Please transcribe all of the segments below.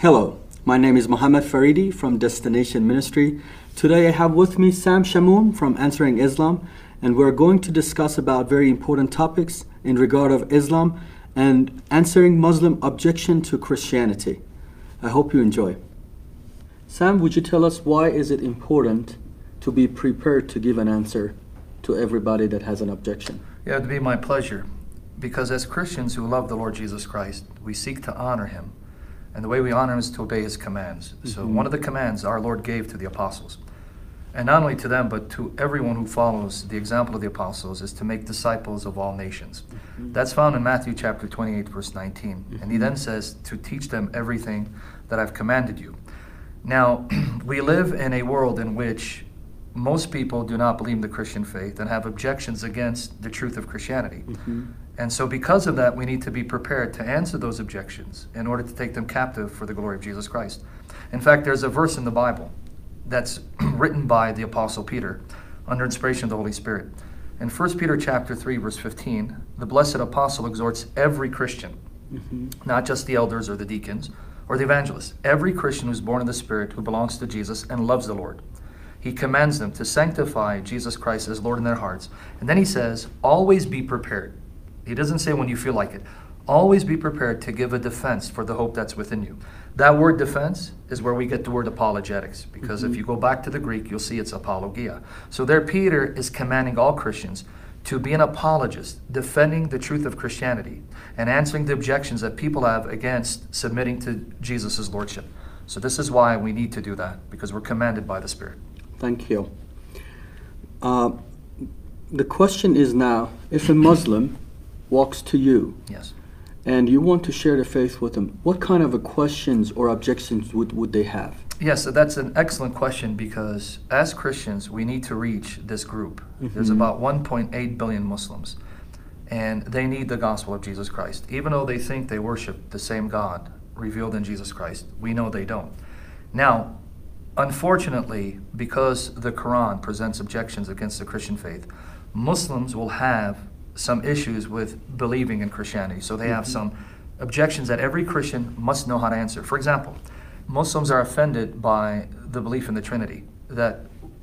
Hello, my name is Mohamad Faridi from Destination Ministry. Today I have with me Sam Shamoun from Answering Islam, and we're going to discuss about very important topics in regard of Islam and answering Muslim objection to Christianity. I hope you enjoy. Sam, would you tell us why is it important to be prepared to give an answer to everybody that has an objection? Yeah, it'd be my pleasure. Because as Christians who love the Lord Jesus Christ, we seek to honor him. And the way we honor him is to obey his commands. So, mm-hmm. one of the commands our Lord gave to the apostles, and not only to them, but to everyone who follows the example of the apostles, is to make disciples of all nations. Mm-hmm. That's found in Matthew chapter 28, verse 19. And he mm-hmm. then says, To teach them everything that I've commanded you. Now, we live in a world in which most people do not believe in the Christian faith and have objections against the truth of Christianity. Mm-hmm. And so, because of that, we need to be prepared to answer those objections in order to take them captive for the glory of Jesus Christ. In fact, there's a verse in the Bible that's written by the Apostle Peter under inspiration of the Holy Spirit. In 1 Peter chapter 3, verse 15, the blessed apostle exhorts every Christian, mm-hmm. not just the elders or the deacons or the evangelists, every Christian who's born of the Spirit, who belongs to Jesus and loves the Lord. He commands them to sanctify Jesus Christ as Lord in their hearts. And then he says, always be prepared. He doesn't say when you feel like it. Always be prepared to give a defense for the hope that's within you. That word defense is where we get the word apologetics, because if mm-hmm. you go back to the Greek, you'll see it's apologia. So there, Peter is commanding all Christians to be an apologist, defending the truth of Christianity and answering the objections that people have against submitting to Jesus' lordship. So this is why we need to do that, because we're commanded by the Spirit. Thank you. Uh, the question is now if a Muslim walks to you Yes. and you want to share the faith with them, what kind of a questions or objections would, would they have? Yes, so that's an excellent question because as Christians, we need to reach this group. There's about 1.8 billion Muslims, and they need the gospel of Jesus Christ. Even though they think they worship the same God revealed in Jesus Christ, we know they don't. Now, unfortunately, because the Quran presents objections against the Christian faith, Muslims will have some issues with believing in Christianity. So they have mm-hmm. some objections that every Christian must know how to answer. For example, Muslims are offended by the belief in the Trinity, that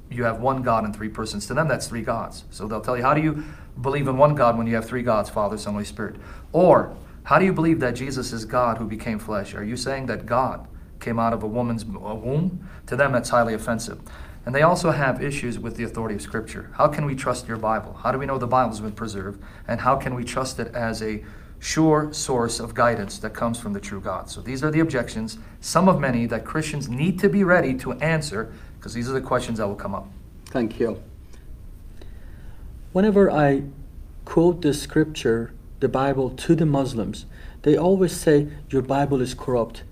you have one God and three persons. To them, that's three gods. So they'll tell you, how do you believe in one God when you have three gods, Father, Son, Holy Spirit? Or, how do you believe that Jesus is God who became flesh? Are you saying that God came out of a woman's womb? To them, that's highly offensive. And they also have issues with the authority of Scripture. How can we trust your Bible? How do we know the Bible's been preserved? And how can we trust it as a sure source of guidance that comes from the true God? So these are the objections, some of many that Christians need to be ready to answer, because these are the questions that will come up. Thank you. Whenever I quote the scripture, the Bible, to the Muslims, they always say, Your Bible is corrupt.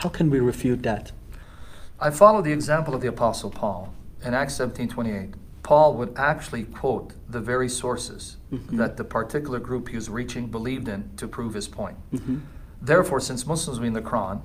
How can we refute that? I follow the example of the Apostle Paul. In Acts 17 28, Paul would actually quote the very sources mm-hmm. that the particular group he was reaching believed in to prove his point. Mm-hmm. Therefore, since Muslims read the Quran,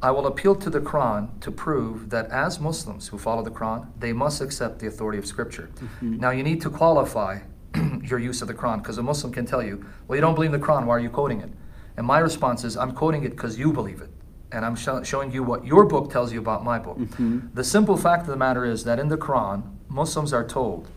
I will appeal to the Quran to prove that as Muslims who follow the Quran, they must accept the authority of Scripture. Mm-hmm. Now, you need to qualify your use of the Quran because a Muslim can tell you, well, you don't believe the Quran, why are you quoting it? And my response is, I'm quoting it because you believe it. And I'm sho- showing you what your book tells you about my book. Mm-hmm. The simple fact of the matter is that in the Quran, Muslims are told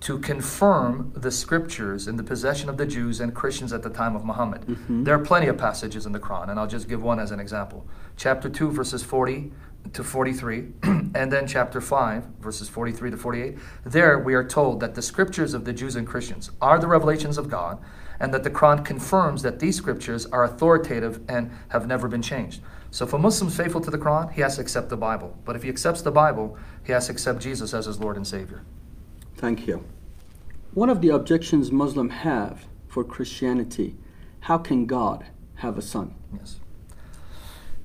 to confirm the scriptures in the possession of the Jews and Christians at the time of Muhammad. Mm-hmm. There are plenty of passages in the Quran, and I'll just give one as an example. Chapter 2, verses 40 to 43, and then chapter 5, verses 43 to 48. There we are told that the scriptures of the Jews and Christians are the revelations of God, and that the Quran confirms that these scriptures are authoritative and have never been changed. So if a Muslim is faithful to the Quran, he has to accept the Bible. But if he accepts the Bible, he has to accept Jesus as his Lord and Savior. Thank you. One of the objections Muslims have for Christianity, how can God have a son? Yes.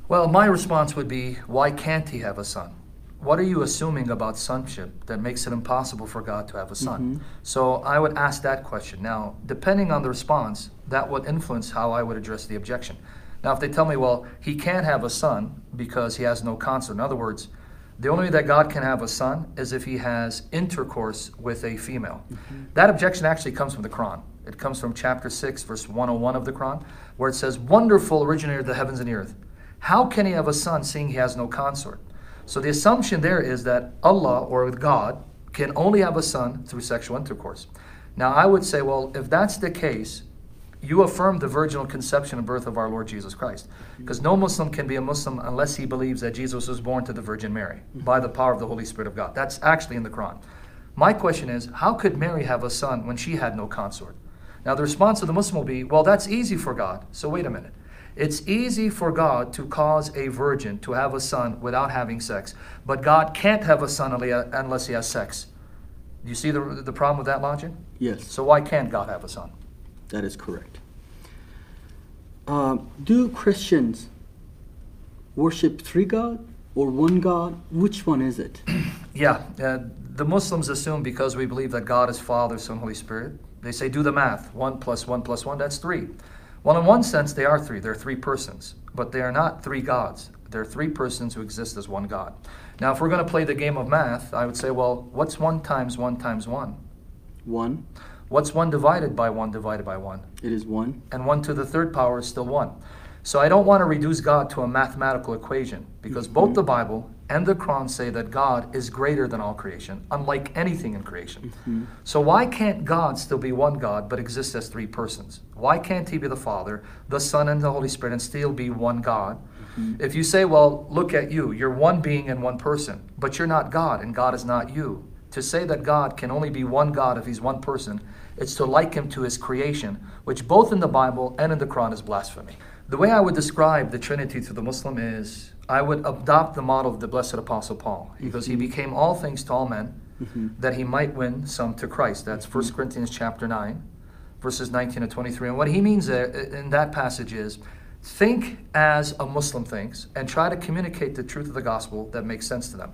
Well, my response would be why can't he have a son? What are you assuming about sonship that makes it impossible for God to have a son? Mm-hmm. So I would ask that question. Now, depending on the response, that would influence how I would address the objection. Now, if they tell me, well, he can't have a son because he has no consort, in other words, the only way that God can have a son is if he has intercourse with a female. Mm-hmm. That objection actually comes from the Quran. It comes from chapter 6, verse 101 of the Quran, where it says, Wonderful originator of the heavens and the earth. How can he have a son seeing he has no consort? So the assumption there is that Allah or God can only have a son through sexual intercourse. Now I would say, well, if that's the case, you affirm the virginal conception and birth of our Lord Jesus Christ. Because no Muslim can be a Muslim unless he believes that Jesus was born to the Virgin Mary by the power of the Holy Spirit of God. That's actually in the Quran. My question is, how could Mary have a son when she had no consort? Now, the response of the Muslim will be, well, that's easy for God. So, wait a minute. It's easy for God to cause a virgin to have a son without having sex, but God can't have a son unless he has sex. Do you see the, the problem with that logic? Yes. So, why can't God have a son? That is correct. Uh, do Christians worship three God or one God? Which one is it? yeah, uh, the Muslims assume because we believe that God is Father, Son, Holy Spirit, they say do the math. One plus one plus one, that's three. Well, in one sense, they are three. They're three persons, but they are not three gods. They're three persons who exist as one God. Now, if we're going to play the game of math, I would say, well, what's one times one times one? One. What's 1 divided by 1 divided by 1? It is 1. And 1 to the third power is still 1. So I don't want to reduce God to a mathematical equation because mm-hmm. both the Bible and the Quran say that God is greater than all creation, unlike anything in creation. Mm-hmm. So why can't God still be one God but exist as three persons? Why can't He be the Father, the Son, and the Holy Spirit and still be one God? Mm-hmm. If you say, well, look at you, you're one being and one person, but you're not God and God is not you. To say that God can only be one God if He's one person it's to liken him to his creation, which both in the Bible and in the Quran is blasphemy. The way I would describe the Trinity to the Muslim is I would adopt the model of the blessed Apostle Paul, because mm-hmm. he became all things to all men, mm-hmm. that he might win some to Christ. That's 1 mm-hmm. Corinthians chapter 9, verses 19 to 23. And what he means in that passage is think as a Muslim thinks and try to communicate the truth of the gospel that makes sense to them.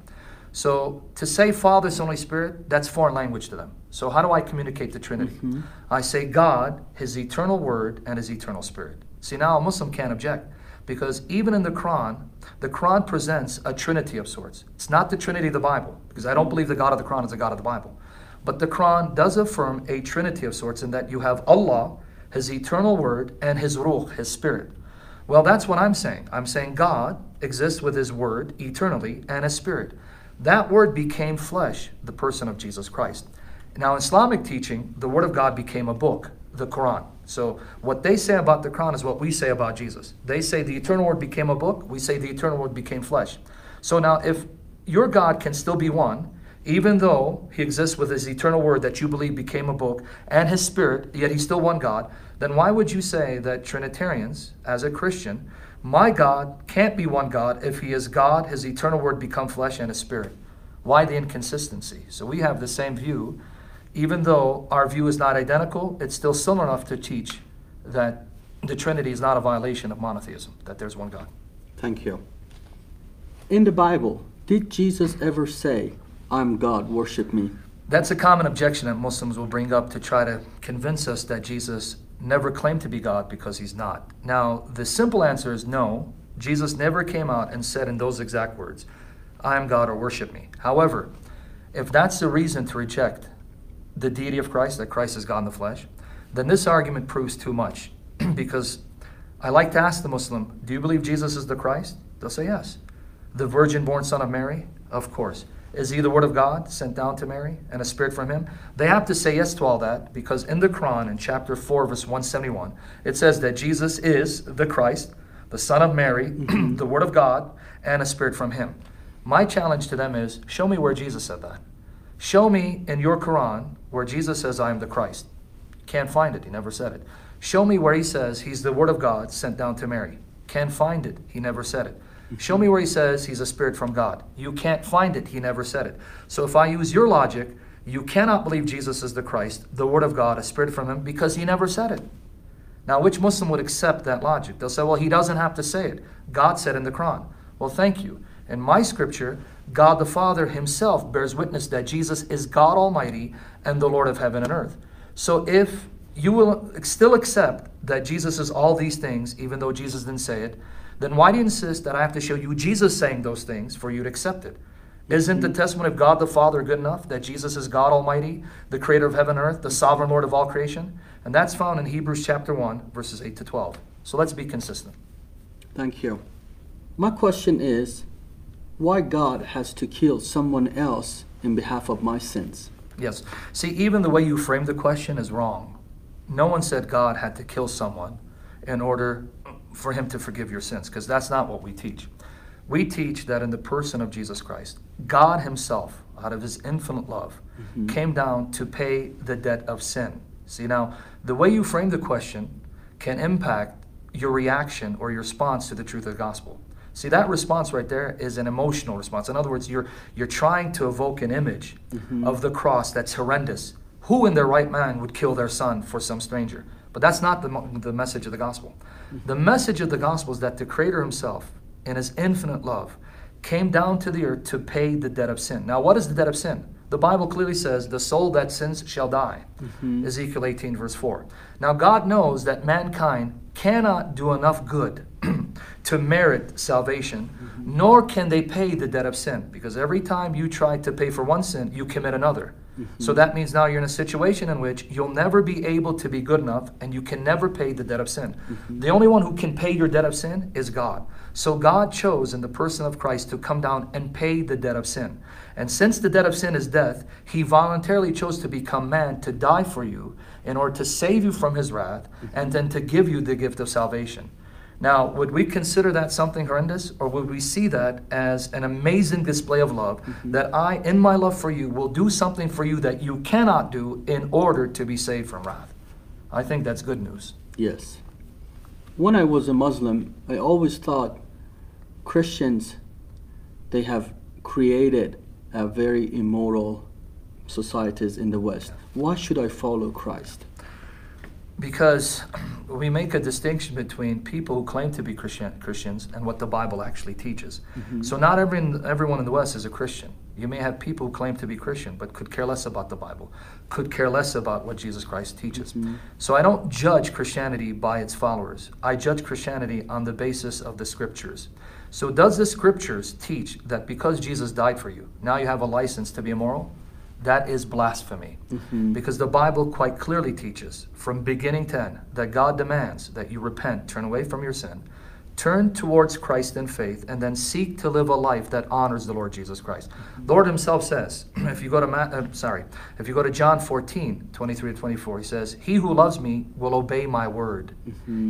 So to say Father, Son, Holy Spirit, that's foreign language to them. So how do I communicate the Trinity? Mm-hmm. I say God, His eternal Word, and His eternal Spirit. See, now a Muslim can't object because even in the Quran, the Quran presents a Trinity of sorts. It's not the Trinity of the Bible because I don't believe the God of the Quran is the God of the Bible. But the Quran does affirm a Trinity of sorts in that you have Allah, His eternal Word, and His Ruh, His Spirit. Well, that's what I'm saying. I'm saying God exists with His Word eternally and His Spirit. That word became flesh, the person of Jesus Christ. Now, Islamic teaching, the Word of God became a book, the Quran. So, what they say about the Quran is what we say about Jesus. They say the eternal Word became a book, we say the eternal Word became flesh. So, now if your God can still be one, even though he exists with his eternal word that you believe became a book and his spirit, yet he's still one God, then why would you say that Trinitarians, as a Christian, my God can't be one God if he is God, his eternal word become flesh and a spirit. Why the inconsistency? So we have the same view. Even though our view is not identical, it's still similar enough to teach that the Trinity is not a violation of monotheism, that there's one God. Thank you. In the Bible, did Jesus ever say, I'm God, worship me? That's a common objection that Muslims will bring up to try to convince us that Jesus never claimed to be God because he's not. Now, the simple answer is no. Jesus never came out and said in those exact words, I am God or worship me. However, if that's the reason to reject the deity of Christ, that Christ is God in the flesh, then this argument proves too much. because I like to ask the Muslim, do you believe Jesus is the Christ? They'll say yes. The virgin born son of Mary? Of course. Is he the Word of God sent down to Mary and a Spirit from him? They have to say yes to all that because in the Quran, in chapter 4, verse 171, it says that Jesus is the Christ, the Son of Mary, the Word of God, and a Spirit from him. My challenge to them is show me where Jesus said that. Show me in your Quran where Jesus says, I am the Christ. Can't find it. He never said it. Show me where he says he's the Word of God sent down to Mary. Can't find it. He never said it. Show me where he says he's a spirit from God. You can't find it. He never said it. So if I use your logic, you cannot believe Jesus is the Christ, the Word of God, a spirit from him, because he never said it. Now, which Muslim would accept that logic? They'll say, well, he doesn't have to say it. God said in the Quran. Well, thank you. In my scripture, God the Father himself bears witness that Jesus is God Almighty and the Lord of heaven and earth. So if you will still accept that Jesus is all these things, even though Jesus didn't say it, then why do you insist that I have to show you Jesus saying those things for you to accept it? Isn't the testimony of God the Father good enough that Jesus is God Almighty, the creator of heaven and earth, the sovereign Lord of all creation? And that's found in Hebrews chapter 1, verses 8 to 12. So let's be consistent. Thank you. My question is why God has to kill someone else in behalf of my sins? Yes. See, even the way you frame the question is wrong. No one said God had to kill someone in order for him to forgive your sins, because that's not what we teach. We teach that in the person of Jesus Christ, God Himself, out of His infinite love, mm-hmm. came down to pay the debt of sin. See, now, the way you frame the question can impact your reaction or your response to the truth of the gospel. See, that response right there is an emotional response. In other words, you're, you're trying to evoke an image mm-hmm. of the cross that's horrendous. Who in their right mind would kill their son for some stranger? But that's not the, the message of the gospel. Mm-hmm. The message of the gospel is that the Creator Himself, in His infinite love, came down to the earth to pay the debt of sin. Now, what is the debt of sin? The Bible clearly says, The soul that sins shall die. Mm-hmm. Ezekiel 18, verse 4. Now, God knows that mankind cannot do enough good to merit salvation, mm-hmm. nor can they pay the debt of sin. Because every time you try to pay for one sin, you commit another. Mm-hmm. So that means now you're in a situation in which you'll never be able to be good enough and you can never pay the debt of sin. Mm-hmm. The only one who can pay your debt of sin is God. So God chose in the person of Christ to come down and pay the debt of sin. And since the debt of sin is death, he voluntarily chose to become man to die for you in order to save you from his wrath and then to give you the gift of salvation. Now, would we consider that something horrendous, or would we see that as an amazing display of love? Mm-hmm. That I, in my love for you, will do something for you that you cannot do in order to be saved from wrath? I think that's good news. Yes. When I was a Muslim, I always thought Christians they have created a very immoral societies in the West. Why should I follow Christ? Because we make a distinction between people who claim to be Christian, Christians and what the Bible actually teaches. Mm-hmm. So, not every, everyone in the West is a Christian. You may have people who claim to be Christian but could care less about the Bible, could care less about what Jesus Christ teaches. Mm-hmm. So, I don't judge Christianity by its followers, I judge Christianity on the basis of the scriptures. So, does the scriptures teach that because Jesus died for you, now you have a license to be immoral? That is blasphemy. Because the Bible quite clearly teaches, from beginning to end, that God demands that you repent, turn away from your sin, turn towards Christ in faith, and then seek to live a life that honors the Lord Jesus Christ. The Lord Himself says, if you go to Ma- uh, sorry, if you go to John 14, 23 to 24, He says, He who loves me will obey my word.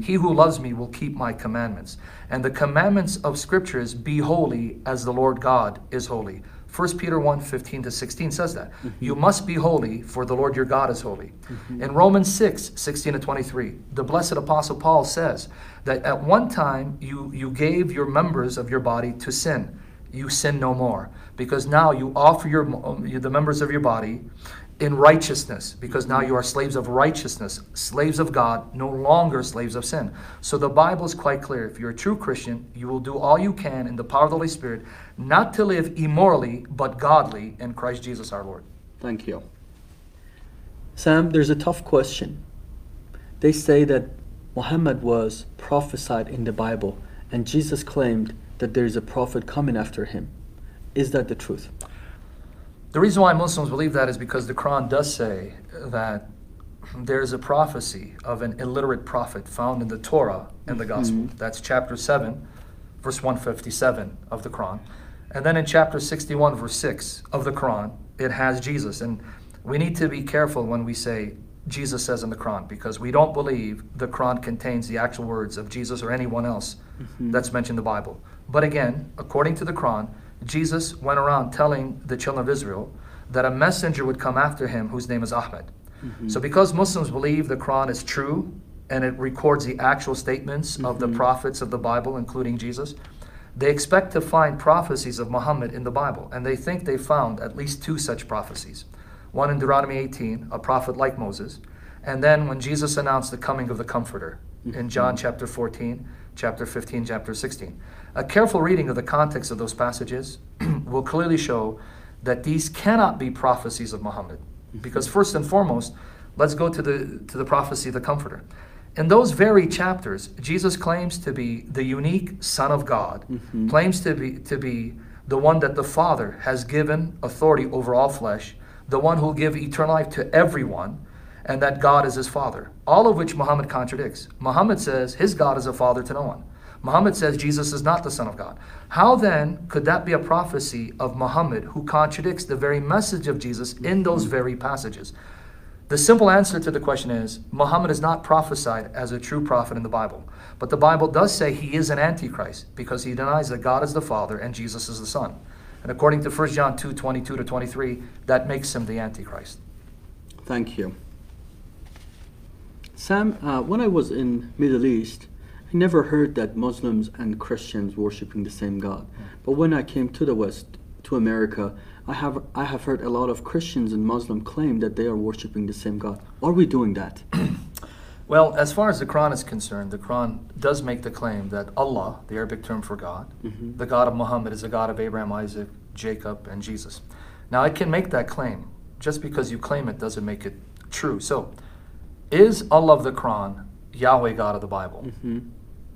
He who loves me will keep my commandments. And the commandments of Scripture is be holy as the Lord God is holy. 1 Peter 1 15 to 16 says that. Mm-hmm. You must be holy, for the Lord your God is holy. Mm-hmm. In Romans 6 16 to 23, the blessed Apostle Paul says that at one time you, you gave your members of your body to sin. You sin no more, because now you offer your, um, the members of your body in righteousness, because now you are slaves of righteousness, slaves of God, no longer slaves of sin. So the Bible is quite clear. If you're a true Christian, you will do all you can in the power of the Holy Spirit, not to live immorally, but godly in Christ Jesus our Lord. Thank you. Sam, there's a tough question. They say that Muhammad was prophesied in the Bible, and Jesus claimed that there is a prophet coming after him. Is that the truth? The reason why Muslims believe that is because the Quran does say that there's a prophecy of an illiterate prophet found in the Torah and the hmm. Gospel. That's chapter 7, verse 157 of the Quran. And then in chapter 61, verse 6 of the Quran, it has Jesus. And we need to be careful when we say Jesus says in the Quran because we don't believe the Quran contains the actual words of Jesus or anyone else hmm. that's mentioned in the Bible. But again, according to the Quran, Jesus went around telling the children of Israel that a messenger would come after him whose name is Ahmed. Mm-hmm. So, because Muslims believe the Quran is true and it records the actual statements of the mm-hmm. prophets of the Bible, including Jesus, they expect to find prophecies of Muhammad in the Bible. And they think they found at least two such prophecies. One in Deuteronomy 18, a prophet like Moses, and then when Jesus announced the coming of the Comforter in mm-hmm. John chapter 14, chapter 15, chapter 16. A careful reading of the context of those passages will clearly show that these cannot be prophecies of Muhammad. Mm-hmm. Because first and foremost, let's go to the to the prophecy of the Comforter. In those very chapters, Jesus claims to be the unique Son of God, mm-hmm. claims to be to be the one that the Father has given authority over all flesh, the one who will give eternal life to everyone, and that God is his Father. All of which Muhammad contradicts. Muhammad says his God is a father to no one. Muhammad says Jesus is not the Son of God. How then could that be a prophecy of Muhammad who contradicts the very message of Jesus in those very passages? The simple answer to the question is Muhammad is not prophesied as a true prophet in the Bible. But the Bible does say he is an antichrist because he denies that God is the Father and Jesus is the Son. And according to 1 John 2 22 to 23, that makes him the antichrist. Thank you. Sam, uh, when I was in Middle East, I never heard that Muslims and Christians worshiping the same God. But when I came to the West, to America, I have I have heard a lot of Christians and Muslim claim that they are worshiping the same God. Are we doing that? Well, as far as the Quran is concerned, the Quran does make the claim that Allah, the Arabic term for God, the God of Muhammad, is the God of Abraham, Isaac, Jacob, and Jesus. Now, I can make that claim. Just because you claim it doesn't make it true. So, is Allah of the Quran Yahweh God of the Bible? Mm-hmm.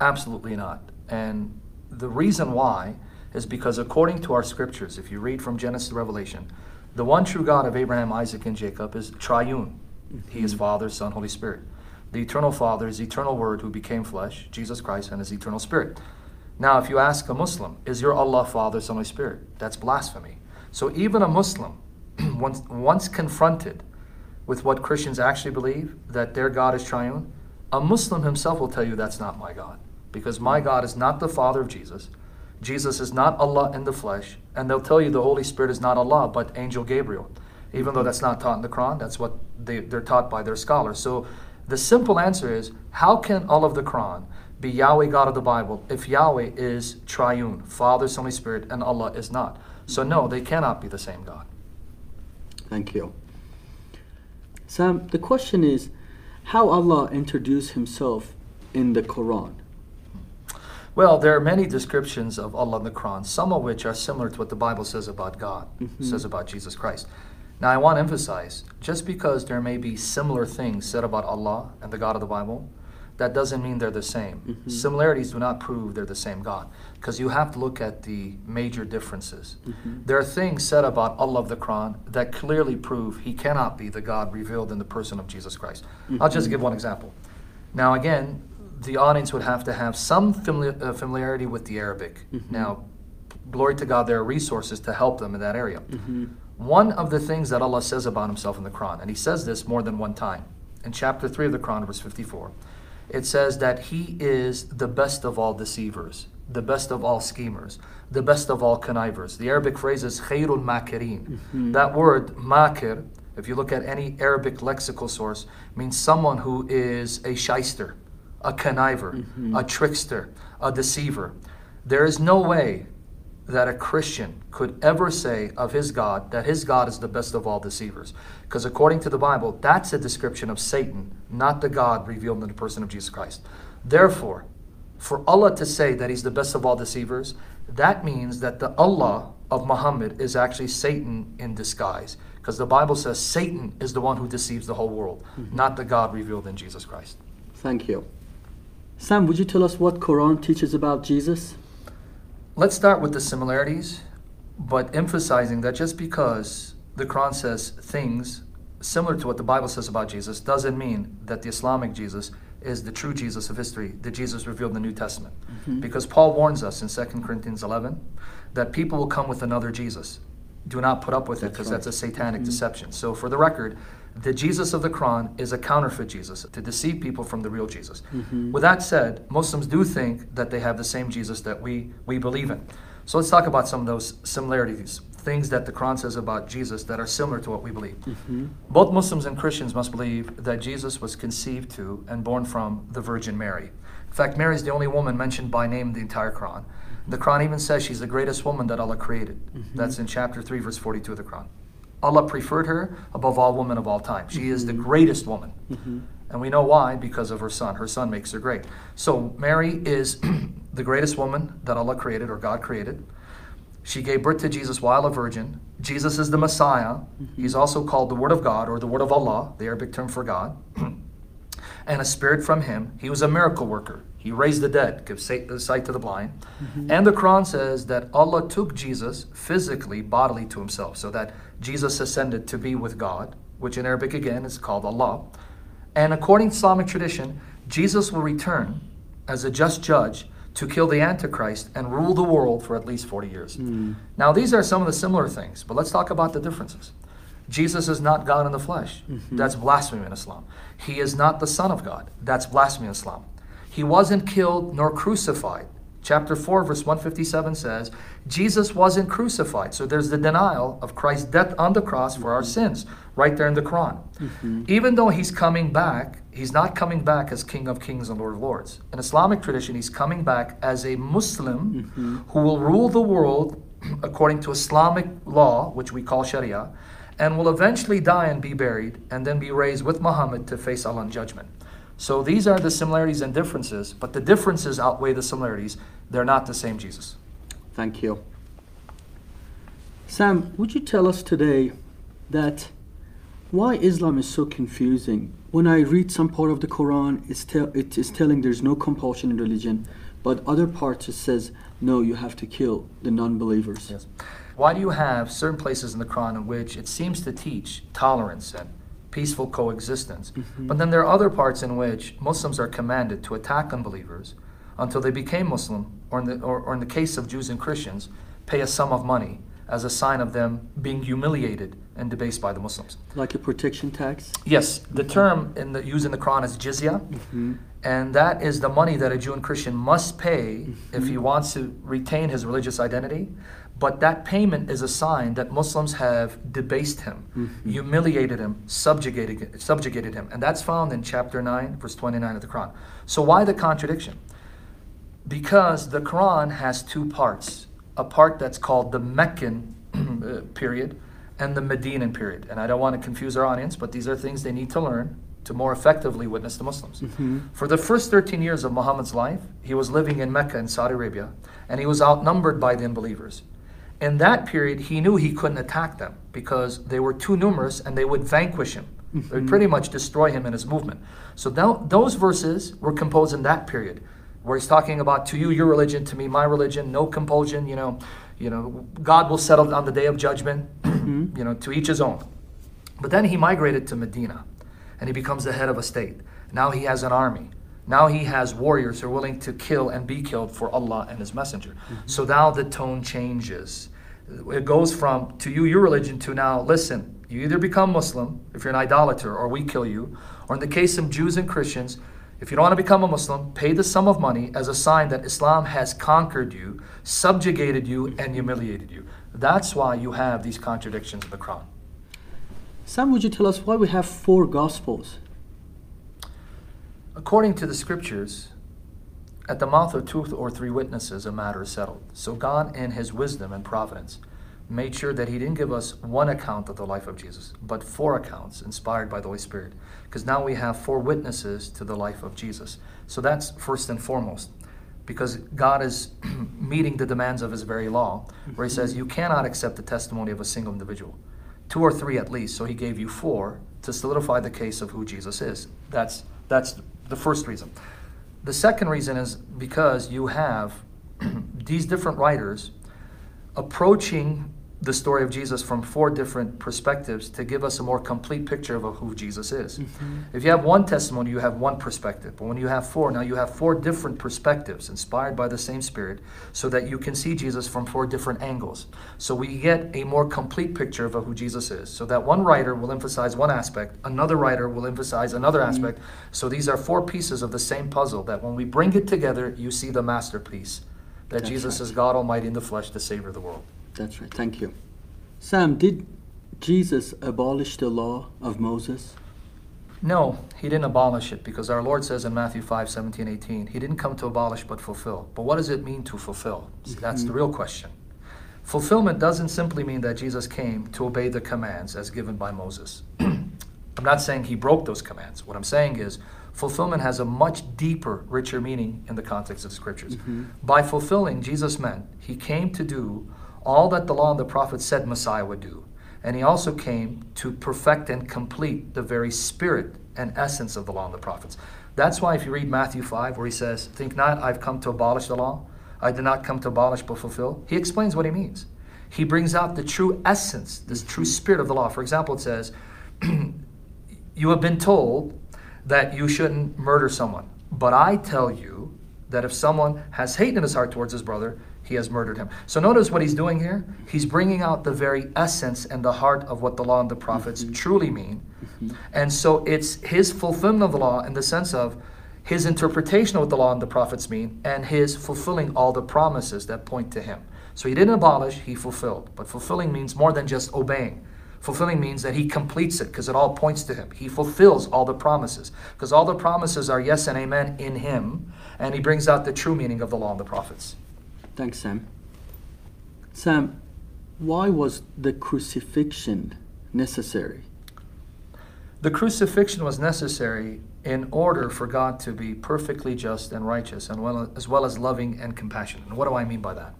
Absolutely not. And the reason why is because according to our scriptures, if you read from Genesis to Revelation, the one true God of Abraham, Isaac, and Jacob is triune. He is mm-hmm. Father, Son, Holy Spirit. The eternal Father is the eternal Word who became flesh, Jesus Christ, and his eternal Spirit. Now, if you ask a Muslim, is your Allah Father, Son, Holy Spirit? That's blasphemy. So even a Muslim, once, once confronted with what Christians actually believe, that their God is triune, a Muslim himself will tell you that's not my God. Because my God is not the Father of Jesus. Jesus is not Allah in the flesh. And they'll tell you the Holy Spirit is not Allah, but Angel Gabriel. Even though that's not taught in the Quran, that's what they, they're taught by their scholars. So the simple answer is how can Allah of the Quran be Yahweh God of the Bible if Yahweh is triune, Father, Son, Holy Spirit, and Allah is not? So no, they cannot be the same God. Thank you. Sam, um, the question is how Allah introduced himself in the Quran. Well, there are many descriptions of Allah in the Quran, some of which are similar to what the Bible says about God, mm-hmm. says about Jesus Christ. Now, I want to emphasize just because there may be similar things said about Allah and the God of the Bible, that doesn't mean they're the same. Mm-hmm. Similarities do not prove they're the same God, because you have to look at the major differences. Mm-hmm. There are things said about Allah of the Quran that clearly prove He cannot be the God revealed in the person of Jesus Christ. I'll just mm-hmm. give one example. Now, again, the audience would have to have some famili- uh, familiarity with the Arabic. Now, glory to God, there are resources to help them in that area. One of the things that Allah says about Himself in the Quran, and He says this more than one time, in chapter 3 of the Quran, verse 54, it says that He is the best of all deceivers, the best of all schemers, the best of all connivers. The Arabic phrase is khairul makirin. Mm-hmm. That word, makir, if you look at any Arabic lexical source, means someone who is a shyster, a conniver, mm-hmm. a trickster, a deceiver. There is no way that a Christian could ever say of his God that his God is the best of all deceivers. Because according to the Bible, that's a description of Satan, not the God revealed in the person of Jesus Christ. Therefore, for Allah to say that he's the best of all deceivers, that means that the Allah of Muhammad is actually Satan in disguise. Because the Bible says Satan is the one who deceives the whole world, mm-hmm. not the God revealed in Jesus Christ. Thank you. Sam, would you tell us what Quran teaches about Jesus? Let's start with the similarities, but emphasizing that just because the Quran says things similar to what the Bible says about Jesus doesn't mean that the Islamic Jesus is the true Jesus of history, the Jesus revealed in the New Testament. Mm-hmm. Because Paul warns us in 2 Corinthians 11 that people will come with another Jesus. Do not put up with it because that's a satanic mm-hmm. deception. So, for the record, the Jesus of the Quran is a counterfeit Jesus to deceive people from the real Jesus. Mm-hmm. With that said, Muslims do think that they have the same Jesus that we, we believe in. So let's talk about some of those similarities, things that the Quran says about Jesus that are similar to what we believe. Mm-hmm. Both Muslims and Christians must believe that Jesus was conceived to and born from the Virgin Mary. In fact, Mary is the only woman mentioned by name in the entire Quran. The Quran even says she's the greatest woman that Allah created. Mm-hmm. That's in chapter 3, verse 42 of the Quran. Allah preferred her above all women of all time. She is the greatest woman. Mm-hmm. And we know why because of her son. Her son makes her great. So Mary is the greatest woman that Allah created or God created. She gave birth to Jesus while a virgin. Jesus is the Messiah. Mm-hmm. He's also called the Word of God or the Word of Allah, the Arabic term for God. and a spirit from him. He was a miracle worker. He raised the dead, gives sight to the blind. Mm-hmm. And the Quran says that Allah took Jesus physically, bodily to himself, so that Jesus ascended to be with God, which in Arabic again is called Allah. And according to Islamic tradition, Jesus will return as a just judge to kill the Antichrist and rule the world for at least 40 years. Mm. Now, these are some of the similar things, but let's talk about the differences. Jesus is not God in the flesh. That's blasphemy in Islam. He is not the Son of God. That's blasphemy in Islam. He wasn't killed nor crucified. Chapter 4, verse 157 says, Jesus wasn't crucified. So there's the denial of Christ's death on the cross for our sins, right there in the Quran. Mm-hmm. Even though he's coming back, he's not coming back as King of Kings and Lord of Lords. In Islamic tradition, he's coming back as a Muslim mm-hmm. who will rule the world according to Islamic law, which we call Sharia, and will eventually die and be buried, and then be raised with Muhammad to face Allah in judgment. So these are the similarities and differences, but the differences outweigh the similarities. They're not the same Jesus. Thank you. Sam, would you tell us today that why Islam is so confusing? When I read some part of the Quran, it's tell, it is telling there's no compulsion in religion, but other parts it says no, you have to kill the non-believers. Yes. Why do you have certain places in the Quran in which it seems to teach tolerance and peaceful coexistence, mm-hmm. but then there are other parts in which Muslims are commanded to attack unbelievers until they became Muslim, or in the, or, or in the case of Jews and Christians, pay a sum of money as a sign of them being humiliated and debased by the Muslims. Like a protection tax. Yes, the mm-hmm. term in the, used in the Quran is jizya, mm-hmm. and that is the money that a Jew and Christian must pay if he wants to retain his religious identity. But that payment is a sign that Muslims have debased him, humiliated him, subjugated, subjugated him. And that's found in chapter 9, verse 29 of the Quran. So, why the contradiction? Because the Quran has two parts a part that's called the Meccan uh, period and the Medinan period. And I don't want to confuse our audience, but these are things they need to learn to more effectively witness the Muslims. For the first 13 years of Muhammad's life, he was living in Mecca in Saudi Arabia, and he was outnumbered by the unbelievers. In that period, he knew he couldn't attack them because they were too numerous and they would vanquish him. They would mm-hmm. pretty much destroy him in his movement. So tho- those verses were composed in that period, where he's talking about to you your religion, to me my religion, no compulsion. You know, you know, God will settle on the day of judgment. Mm-hmm. You know, to each his own. But then he migrated to Medina and he becomes the head of a state. Now he has an army. Now he has warriors who are willing to kill and be killed for Allah and his messenger. Mm-hmm. So now the tone changes. It goes from to you your religion to now listen, you either become Muslim if you're an idolater or we kill you, or in the case of Jews and Christians, if you don't want to become a Muslim, pay the sum of money as a sign that Islam has conquered you, subjugated you, and humiliated you. That's why you have these contradictions in the Quran. Sam, would you tell us why we have four gospels? According to the scriptures, at the mouth of two or three witnesses, a matter is settled. So God, in His wisdom and providence, made sure that He didn't give us one account of the life of Jesus, but four accounts inspired by the Holy Spirit. Because now we have four witnesses to the life of Jesus. So that's first and foremost. Because God is meeting the demands of His very law, where He says, You cannot accept the testimony of a single individual. Two or three at least. So He gave you four to solidify the case of who Jesus is. That's, that's the first reason. The second reason is because you have these different writers approaching the story of Jesus from four different perspectives to give us a more complete picture of who Jesus is. Mm-hmm. If you have one testimony, you have one perspective. But when you have four, now you have four different perspectives inspired by the same Spirit so that you can see Jesus from four different angles. So we get a more complete picture of who Jesus is. So that one writer will emphasize one aspect, another writer will emphasize another mm-hmm. aspect. So these are four pieces of the same puzzle that when we bring it together, you see the masterpiece that That's Jesus right. is God Almighty in the flesh, the Savior of the world. That's right. Thank you. Sam, did Jesus abolish the law of Moses? No, he didn't abolish it because our Lord says in Matthew 5 17, 18, he didn't come to abolish but fulfill. But what does it mean to fulfill? See, that's the mm-hmm. real question. Fulfillment doesn't simply mean that Jesus came to obey the commands as given by Moses. I'm not saying he broke those commands. What I'm saying is fulfillment has a much deeper, richer meaning in the context of the scriptures. Mm-hmm. By fulfilling, Jesus meant he came to do all that the law and the prophets said Messiah would do. And he also came to perfect and complete the very spirit and essence of the law and the prophets. That's why if you read Matthew 5, where he says, Think not, I've come to abolish the law. I did not come to abolish but fulfill. He explains what he means. He brings out the true essence, this true spirit of the law. For example, it says, You have been told that you shouldn't murder someone. But I tell you that if someone has hate in his heart towards his brother, he has murdered him. So notice what he's doing here. He's bringing out the very essence and the heart of what the law and the prophets mm-hmm. truly mean. Mm-hmm. And so it's his fulfillment of the law in the sense of his interpretation of what the law and the prophets mean, and his fulfilling all the promises that point to him. So he didn't abolish, he fulfilled. But fulfilling means more than just obeying. Fulfilling means that he completes it because it all points to him. He fulfills all the promises because all the promises are yes and amen in him, and he brings out the true meaning of the law and the prophets. Thanks, Sam. Sam, why was the crucifixion necessary? The crucifixion was necessary in order for God to be perfectly just and righteous, and well, as well as loving and compassionate. And what do I mean by that?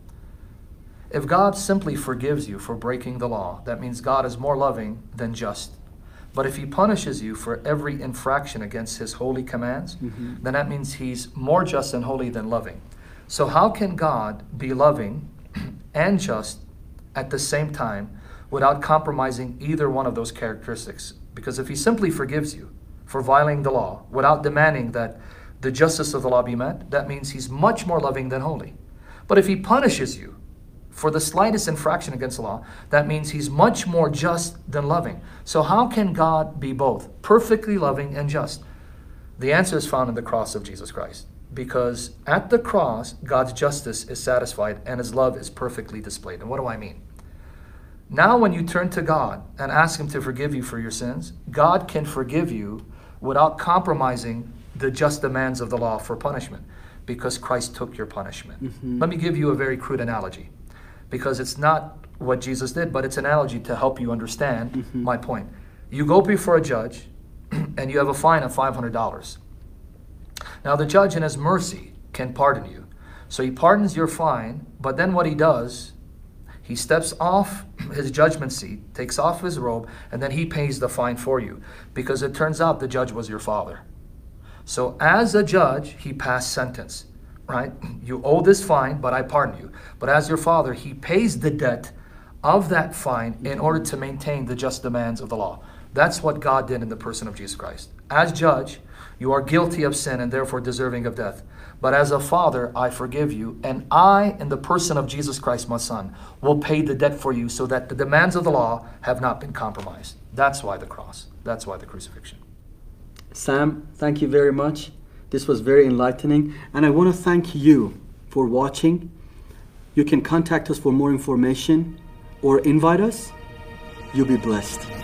If God simply forgives you for breaking the law, that means God is more loving than just. But if He punishes you for every infraction against His holy commands, mm-hmm. then that means He's more just and holy than loving. So, how can God be loving and just at the same time without compromising either one of those characteristics? Because if He simply forgives you for violating the law without demanding that the justice of the law be met, that means He's much more loving than holy. But if He punishes you for the slightest infraction against the law, that means he's much more just than loving. So, how can God be both perfectly loving and just? The answer is found in the cross of Jesus Christ. Because at the cross, God's justice is satisfied and his love is perfectly displayed. And what do I mean? Now, when you turn to God and ask him to forgive you for your sins, God can forgive you without compromising the just demands of the law for punishment because Christ took your punishment. Mm-hmm. Let me give you a very crude analogy because it's not what Jesus did, but it's an analogy to help you understand mm-hmm. my point. You go before a judge and you have a fine of $500. Now, the judge, in his mercy, can pardon you. So he pardons your fine, but then what he does, he steps off his judgment seat, takes off his robe, and then he pays the fine for you because it turns out the judge was your father. So, as a judge, he passed sentence right? You owe this fine, but I pardon you. But as your father, he pays the debt of that fine in order to maintain the just demands of the law. That's what God did in the person of Jesus Christ. As judge, you are guilty of sin and therefore deserving of death. But as a father, I forgive you, and I, in the person of Jesus Christ, my son, will pay the debt for you so that the demands of the law have not been compromised. That's why the cross. That's why the crucifixion. Sam, thank you very much. This was very enlightening. And I want to thank you for watching. You can contact us for more information or invite us. You'll be blessed.